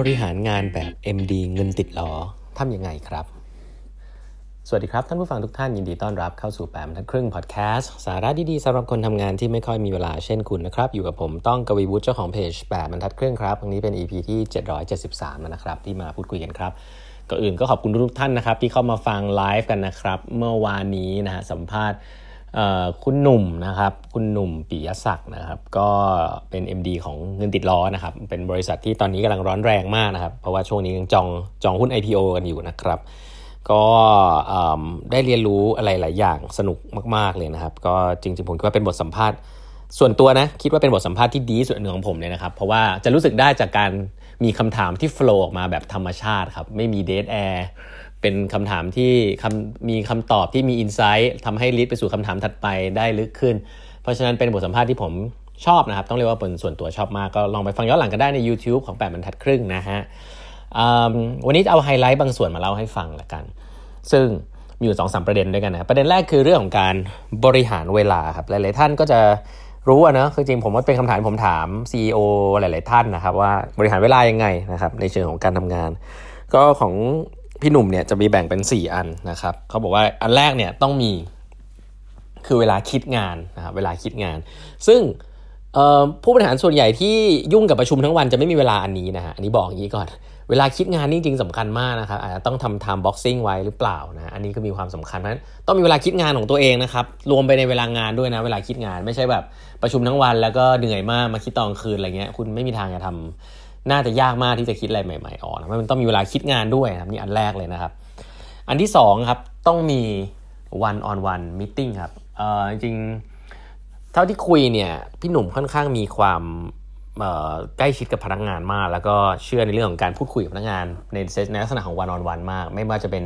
บริหารงานแบบ MD เงินติดล้อทำยังไงครับ สวัสดีครับ ท่านผู้ฟังทุกท่านยินดีต้อนรับเข้าสู่แปมทันครึ่งพอดแคสต์สาระดีๆสำหรับคนทำงานที่ไม่ค่อยมีเวลาเช่นคุณนะครับ อยู่กับผมต้องกวีวุฒิเจ้าของเพจแปมบรรทัดครึ่งครับวันนี้เป็น EP ที่ 773 นะครับ ที่มาพูดคุยกันครับก่อนอื่นก็ขอบคุณทุกท่านนะครับที่เข้ามาฟังไลฟ์กันนะครับเมื่อวานนี้นะฮะสัมภาษณ์ คุณหนุ่มนะครับ คุณหนุ่มปิยศักดิ์นะครับ ก็เป็น MD ของเงินติดล้อนะครับ เป็นบริษัทที่ตอนนี้กำลังร้อนแรงมากนะครับ เพราะว่าช่วงนี้ยังจองจองหุ้น IPO กันอยู่นะครับ ก็ได้เรียนรู้อะไรหลายอย่างสนุกมาก ๆเลยนะครับ ก็จริงๆผมคิดว่าเป็นบทสัมภาษณ์ ส่วนตัวนะคิดว่าเป็นบทสัมภาษณ์ที่ดีส่วนหนึ่งของผมเลยนะครับ เพราะว่าจะรู้สึกได้จากการมีคำถามที่ flow ออกมาแบบธรรมชาติครับไม่มี dead air เป็นคำถามที่มีคำตอบที่มี insight ทำให้ lead ไปสู่คำถามถัดไปได้ลึกขึ้น เพราะฉะนั้นเป็นบทสัมภาษณ์ที่ผมชอบนะครับ ต้องเรียกว่าเป็นส่วนตัวชอบมาก ก็ลองไปฟังย้อนหลังกันได้ใน YouTube ของ 8บรรทัดครึ่งนะฮะวันนี้เอาไฮไลท์บางส่วนมาเล่าให้ฟังละกัน ซึ่งมีอยู่สองสามประเด็นด้วยกันนะประเด็นแรกคือเรื่องของการบริหารเวลาครับหลายๆท่านก็จะรู้อะนะคือจริงผมว่าเป็นคำถามผมถาม CEO หลาย ๆ ท่านนะครับ ว่าบริหารเวลายังไงนะครับในเชิงของการทำงาน ก็ของ พี่หนุ่มเนี่ยจะมีแบ่งเป็น 4 อันนะครับเขาบอกว่าอันแรกเนี่ยต้องมีคือเวลาคิดงานนะครับเวลาคิดงาน ซึ่งผู้บริหารส่วนใหญ่ที่ยุ่งกับประชุมทั้งวันจะไม่มีเวลาอันนี้นะฮะอันนี้บอกอย่างนี้ก่อน เวลาคิดงานนี่จริงสำคัญมากนะครับอาจจะต้องทำ time boxing ไว้หรือเปล่านะอันนี้ก็มีความสำคัญนั้นต้องมีเวลาคิดงานของตัวเองนะครับรวมไปในเวลางานด้วยนะเวลาคิดงานไม่ใช่แบบประชุมทั้งวันแล้วก็เหนื่อยมากมาคิดตอนคืนอะไรเงี้ยคุณไม่มีทางจะทำ น่าจะยากมากที่จะคิดอะไรใหม่ ๆออกนะมันต้องมีเวลาคิดงานด้วยครับนี่อันแรกเลยนะครับ อันที่2ครับต้องมี one on one meeting ครับเอ่อจริงเท่าที่คุยเนี่ยพี่หนุ่มค่อนข้างมีความใกล้ชิดกับพนักงานมาก แล้วก็เชื่อในเรื่องของการพูดคุยกับพนักงานในในลักษณะของ one on one มาก ไม่ว่าจะเป็น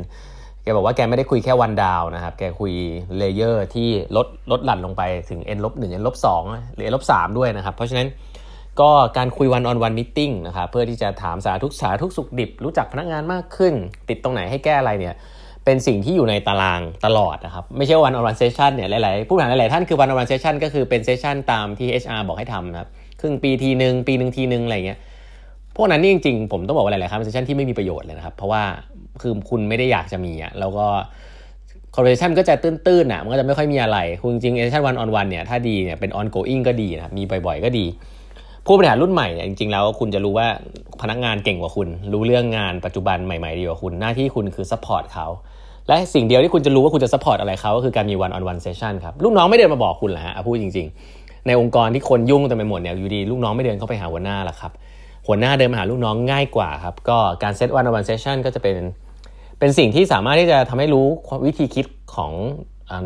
แกบอกว่าแกไม่ได้คุยแค่ one down นะครับ แกคุย layer ที่ลดลดหลั่นลงไปถึง n ลบหนึ่ง n ลบสองหรือ n ลบสามด้วยนะครับ เพราะฉะนั้น ก็การคุย one on one meetingนะครับเพื่อที่จะถามสารทุกข์สารทุกข์สุกดิบ รู้จักพนักงานมากขึ้น ติดตรงไหนให้แก้อะไรเนี่ยเป็นสิ่งที่อยู่ในตารางตลอดนะครับไม่ใช่ one on one session เนี่ยหลายๆผู้บริหารหลายๆท่านคือ one on one session ก็คือเป็น session ตามที่ HR บอกให้ทำนะครับครึ่งปีทีหนึ่งปีหนึ่งทีหนึ่งอะไรเงี้ยพวกนั้นนี่จริงๆผมต้องบอกว่าหลายๆครั้งเป็น session ที่ไม่มีประโยชน์เลยนะครับเพราะว่าคือคุณไม่ได้อยากจะมีอะแล้วก็ conversation ก็จะตื้นๆอะมันก็จะไม่ค่อยมีอะไรคุณจริง session one on one เนี่ยถ้าดีเนี่ยเป็น ongoing ก็ดีนะครับมีบ่อยๆก็ดี ผู้บริหารรุ่นใหม่เนี่ยจริงๆแล้วคุณจะรู้ว่าพนักงานเก่งกว่าคุณ รู้เรื่องงานปัจจุบันใหม่ๆดีกว่าคุณหน้าที่คุณคือ support เขาและสิ่งเดียวที่คุณจะรู้ว่าคุณจะ support อะไรเขาก็คือการมี one on one session ครับลูกน้องไม่เดินมาบอกคุณหรอฮะพูดจริง ๆ ในองค์กรที่คนยุ่งเต็มไปหมดเนี่ยอยู่ดีลูกน้องไม่เดินเข้าไปหาหัวหน้าละครับหัวหน้าเดินมาหาลูกน้องง่ายกว่าครับก็การ set one on one session ก็จะเป็นเป็นสิ่งที่สามารถที่จะทำให้รู้วิธีคิดของ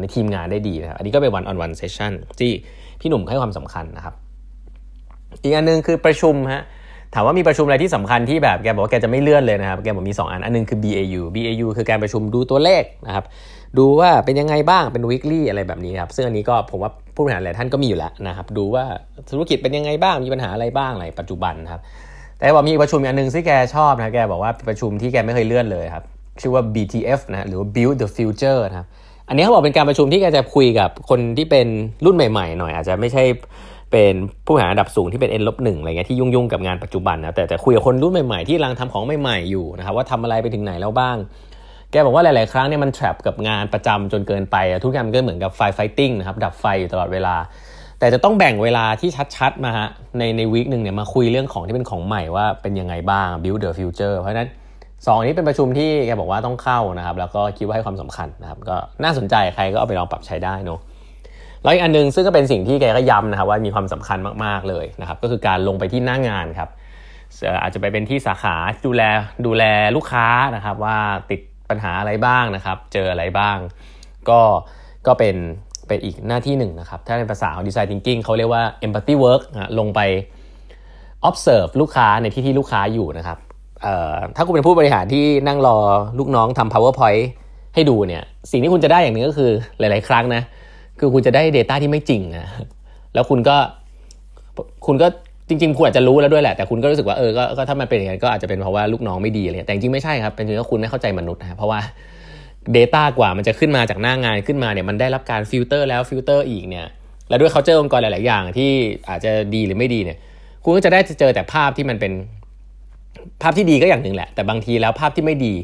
ในทีมงานได้ดีนะครับอันนี้ก็เป็น one on one sessionที่พี่หนุ่มให้ความสำคัญนะครับ อีกอันนึงคือประชุมฮะถามว่ามีประชุมอะไรที่สำคัญที่แบบแกบอกว่าแกจะไม่เลื่อนเลยนะครับ แกบอกมี 2 อัน อันนึงคือ BAU BAU คือการประชุมดูตัวเลขนะครับ ดูว่าเป็นยังไงบ้างเป็น weekly อะไรแบบนี้ครับ ซึ่งอันนี้ก็ผมว่าผู้บริหารหลายท่านก็มีอยู่แล้วนะครับ ดูว่าธุรกิจเป็นยังไงบ้าง มีปัญหาอะไรบ้างอะไรปัจจุบันครับ แต่ว่ามีประชุมอันนึงที่แกชอบนะ แกบอกว่าประชุมที่แกไม่เคยเลื่อนเลยครับ ชื่อว่า BTF นะหรือว่า Build the Future นะครับ อันนี้เขาบอกเป็นการประชุมที่แกจะคุยกับคนที่เป็นรุ่นใหม่ ๆ หน่อยอาจจะไม่ใช่ เป็นผู้หารระดับสูงที่เป็น N ลบหนึ่งอะไรเงี้ยที่ยุ่งๆกับงานปัจจุบันนะแต่จะคุยกับคนรุ่นใหม่ๆที่กำลังทำของใหม่ๆอยู่นะครับว่าทำอะไรไปถึงไหนแล้วบ้าง แกบอกว่าหลายๆ ครั้งเนี่ยมันแทรปกับงานประจำจนเกินไป ทุกอย่างมันก็เหมือนกับไฟไฟติ้งนะครับดับไฟอยู่ตลอดเวลา แต่จะต้องแบ่งเวลาที่ชัดๆมาฮะในในวีคหนึ่งเนี่ยมาคุยเรื่องของที่เป็นของใหม่ว่าเป็นยังไงบ้าง build the future เพราะฉะนั้นสองนี้เป็นประชุมที่แกบอกว่าต้องเข้านะครับแล้วก็คิดว่าให้ความสำคัญนะครับก็น่าสนใจใครก็เอาไปลองปรับใช้ได้เนาะ แล้วอีกอันนึงซึ่งก็เป็นสิ่งที่แกก็ย้ำนะครับว่ามีความสำคัญมากๆเลยนะครับก็คือการลงไปที่หน้างานครับอาจจะไปเป็นที่สาขาดูแลดูแลลูกค้านะครับ ว่าติดปัญหาอะไรบ้างนะครับ เจออะไรบ้าง ก็ก็เป็นเป็นอีกหน้าที่หนึ่งนะครับ ถ้าในภาษาของ Design Thinking เขาเรียกว่า empathy work นะลงไป observe ลูกค้าในที่ที่ลูกค้าอยู่นะครับถ้าคุณเป็นผู้บริหารที่นั่งรอลูกน้องทำ powerpoint ให้ดูเนี่ย สิ่งที่คุณจะได้อย่างนึงก็คือหลาย ๆ ครั้งนะ คือคุณจะได้ Data ที่ไม่จริงนะแล้วคุณก็คุณก็จริงๆคุณอาจจะรู้แล้วด้วยแหละ แต่คุณก็รู้สึกว่าเออก็ก็ถ้ามันเป็นอย่างนั้นก็อาจจะเป็นเพราะว่าลูกน้องไม่ดีอะไรแต่จริงไม่ใช่ครับเป็นจริงก็คุณไม่เข้าใจมนุษย์นะเพราะว่า Data กว่ามันจะขึ้นมาจากหน้างานขึ้นมาเนี่ยมันได้รับการฟิลเตอร์แล้วฟิลเตอร์อีกเนี่ยแล้วด้วยเขาเจอองค์กรหลาย ๆ อย่างที่อาจจะดีหรือไม่ดีเนี่ย คุณก็จะได้เจอแต่ภาพที่มันเป็นภาพที่ดีก็อย่างหนึ่งแหละ แต่บางทีแล้วภาพที่ไม่ดี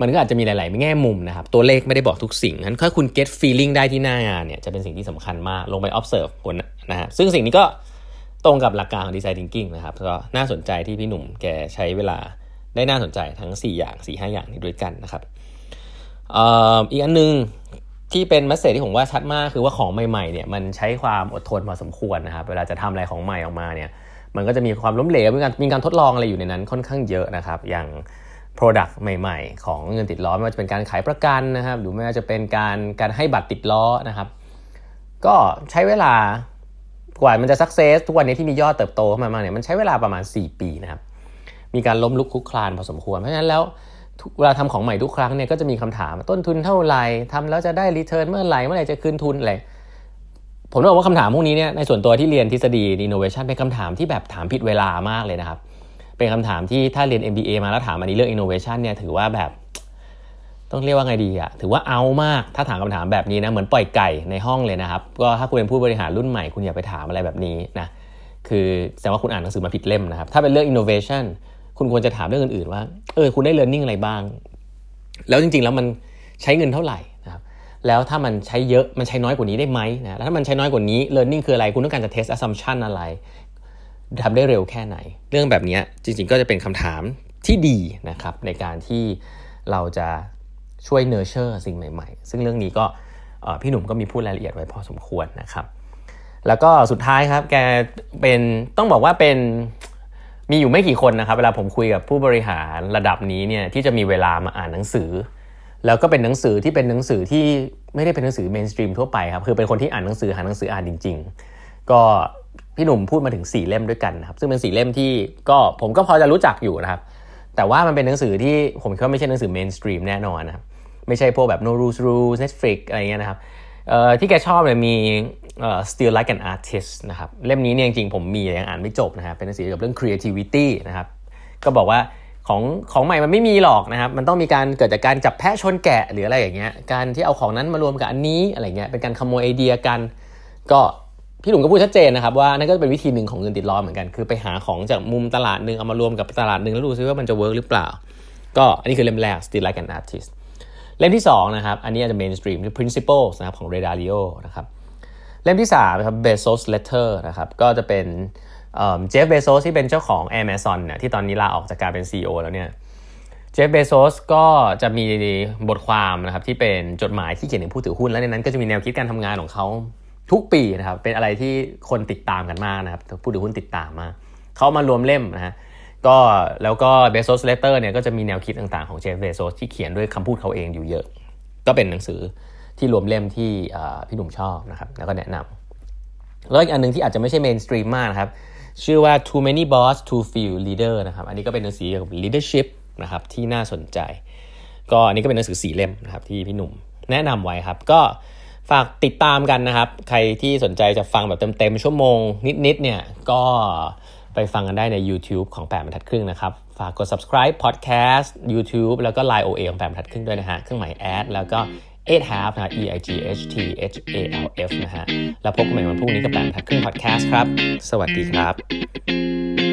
มันก็อาจจะมีหลาย ๆ แง่มุมนะครับ ตัวเลขไม่ได้บอกทุกสิ่งนั้นถ้าคุณ get feeling ได้ที่หน้างานเนี่ยจะเป็นสิ่งที่สำคัญมากลงไป observe คนนะฮะซึ่งสิ่งนี้ก็ตรงกับหลักการของ design thinking นะครับก็น่าสนใจที่พี่หนุ่มแกใช้เวลาได้น่าสนใจทั้ง 4 อย่าง 4 5 อย่างนี้ด้วยกันนะครับอีกอันนึงที่เป็นมัสเซจที่ผมว่าชัดมากคือว่าของใหม่ๆเนี่ยมันใช้ความอดทนพอสมควรนะครับเวลาจะทำอะไรของใหม่ออกมาเนี่ยมันก็จะมีความล้มเหลวมีการมีการทดลองอะไรอยู่ในนั้นค่อนข้างเยอะนะครับ อย่าง Product ใหม่ ๆ ของเงินติดล้อไม่ว่าจะเป็นการขายประกันนะครับหรือไม่ว่าจะเป็นการการให้บัตรติดล้อนะครับ ก็ใช้เวลากว่ามันจะสักเซสทุกวันนี้ที่มียอดเติบโตขึ้นมาเนี่ยมันใช้เวลาประมาณ 4 ปีนะครับ มีการล้มลุกคุกคลานพอสมควร เพราะฉะนั้นแล้วเวลาทำของใหม่ทุกครั้งเนี่ยก็จะมีคำถามต้นทุนเท่าไหร่ทำแล้วจะได้รีเทิร์นเมื่อไหร่เมื่อไหร่จะคืนทุนอะไรผมบอกว่าคำถามพวกนี้เนี่ยในส่วนตัวที่เรียนทฤษฎี innovation เป็นคำถามที่แบบถามผิดเวลามากเลยนะครับ เป็นคำถามที่ถ้าเรียน MBA มาแล้วถามอันนี้เรื่อง innovation เนี่ยถือว่าแบบต้องเรียกว่าไงดีอะถือว่าเอามาก ถ้าถามคำถามแบบนี้นะ เหมือนปล่อยไก่ในห้องเลยนะครับ ก็ถ้าคุณเป็นผู้บริหารรุ่นใหม่ คุณอย่าไปถามอะไรแบบนี้นะ คือแสดงว่าคุณอ่านหนังสือมาผิดเล่มนะครับ ถ้าเป็นเรื่อง innovation คุณควรจะถามเรื่องอื่นๆว่า เออ คุณได้ learning อะไรบ้าง แล้วจริงๆ แล้วมันใช้เงินเท่าไหร่นะครับ แล้วถ้ามันใช้เยอะ มันใช้น้อยกว่านี้ได้ไหมนะ แล้วถ้ามันใช้น้อยกว่านี้ learning คืออะไร คุณต้องการจะ test assumption อะไร ทำได้เร็วแค่ไหน เรื่องแบบนี้จริงๆก็จะเป็นคำถามที่ดีนะครับในการที่เราจะช่วย nurture สิ่งใหม่ๆ ซึ่งเรื่องนี้ก็พี่หนุ่มก็มีพูดรายละเอียดไว้พอสมควรนะครับ แล้วก็สุดท้ายครับแกเป็นต้องบอกว่าเป็นมีอยู่ไม่กี่คนนะครับ เวลาผมคุยกับผู้บริหารระดับนี้เนี่ยที่จะมีเวลามาอ่านหนังสือ แล้วก็เป็นหนังสือที่เป็นหนังสือที่ไม่ได้เป็นหนังสือ mainstream ทั่วไปครับคือเป็นคนที่อ่านหนังสือหาหนังสืออ่านจริง ๆ ก็ พี่หนุ่มพูดมาถึง4เล่มด้วยกันนะครับซึ่งเป็น4เล่มที่ก็ผมก็พอจะรู้จักอยู่นะครับ แต่ว่ามันเป็นหนังสือที่ผมคิดว่าไม่ใช่หนังสือ mainstream แน่นอนนะครับไม่ใช่พวกแบบ no rules rules Netflix อะไรเงี้ยนะครับที่แกชอบเนี่ยมี Steal Like an Artist นะครับเล่มนี้เนี่ยจริงๆผมมียังอ่านไม่จบนะครับเป็นหนังสือเกี่ยวกับเรื่อง creativity นะครับก็บอกว่าของของใหม่มันไม่มีหรอกนะครับ มันต้องมีการเกิดจากการจับแพะชนแกะหรืออะไรอย่างเงี้ย การที่เอาของนั้นมารวมกับอันนี้อะไรเงี้ย เป็นการขโมยไอเดียกัน ก็ พี่หนุ่มก็พูดชัดเจนนะครับว่านั่นก็เป็นวิธีหนึ่งของเงินติดล้อเหมือนกัน คือไปหาของจากมุมตลาดหนึ่งเอามารวมกับตลาดหนึ่งแล้วดูซิว่ามันจะเวิร์กหรือเปล่า ก็อันนี้คือเล่มแรก still like an artist เล่มที่2นะครับอันนี้อาจจะ mainstream คือ principles นะครับของ Ray Dalio นะครับเล่มที่3นะครับ Bezos Letter นะครับก็จะเป็นเจฟเบโซสที่เป็นเจ้าของ Amazon เนี่ยที่ตอนนี้ลาออกจากการเป็น CEO แล้วเนี่ยเจฟเบโซสก็จะมีบทความนะครับที่เป็นจดหมายที่เขียนถึงผู้ถือหุ้น และในนั้นก็จะมีแนวคิดการทำงานของเขา ทุกปีนะครับเป็นอะไรที่คนติดตามกันมากนะครับผู้ถือหุ้นติดตามมากเขามารวมเล่มนะฮะก็แล้วก็ Bezos Letter เนี่ยก็จะมีแนวคิดต่างๆของเจฟเบโซสที่เขียนด้วยคำพูดเขาเองอยู่เยอะ ก็เป็นหนังสือที่รวมเล่มที่พี่หนุ่มชอบนะครับแล้วก็แนะนำแล้วอีกอันนึงที่อาจจะไม่ใช่เมนสตรีมมากนะครับชื่อว่า Too Many Boss Too Few Leader นะครับอันนี้ก็เป็นหนังสือเกี่ยวกับ leadership นะครับที่น่าสนใจ ก็อันนี้ก็เป็นหนังสือสีเล่มนะครับที่พี่หนุ่มแนะนำไว้ครับก็ ฝากติดตามกันนะครับ ใครที่สนใจจะฟังแบบเต็มๆชั่วโมงนิดๆเนี่ยก็ไปฟังกันได้ใน YouTube ของแปดบรรทัดครึ่งนะครับ ฝากกด subscribe podcast YouTube แล้วก็ Line OA ของแปดบรรทัดครึ่งด้วยนะฮะ เครื่องหมาย ad แล้วก็ eight half นะ e i g h t h a l f นะฮะ แล้วพบกันใหม่วันพรุ่งนี้กับแปดบรรทัดครึ่ง podcast ครับ สวัสดีครับ